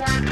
Yeah.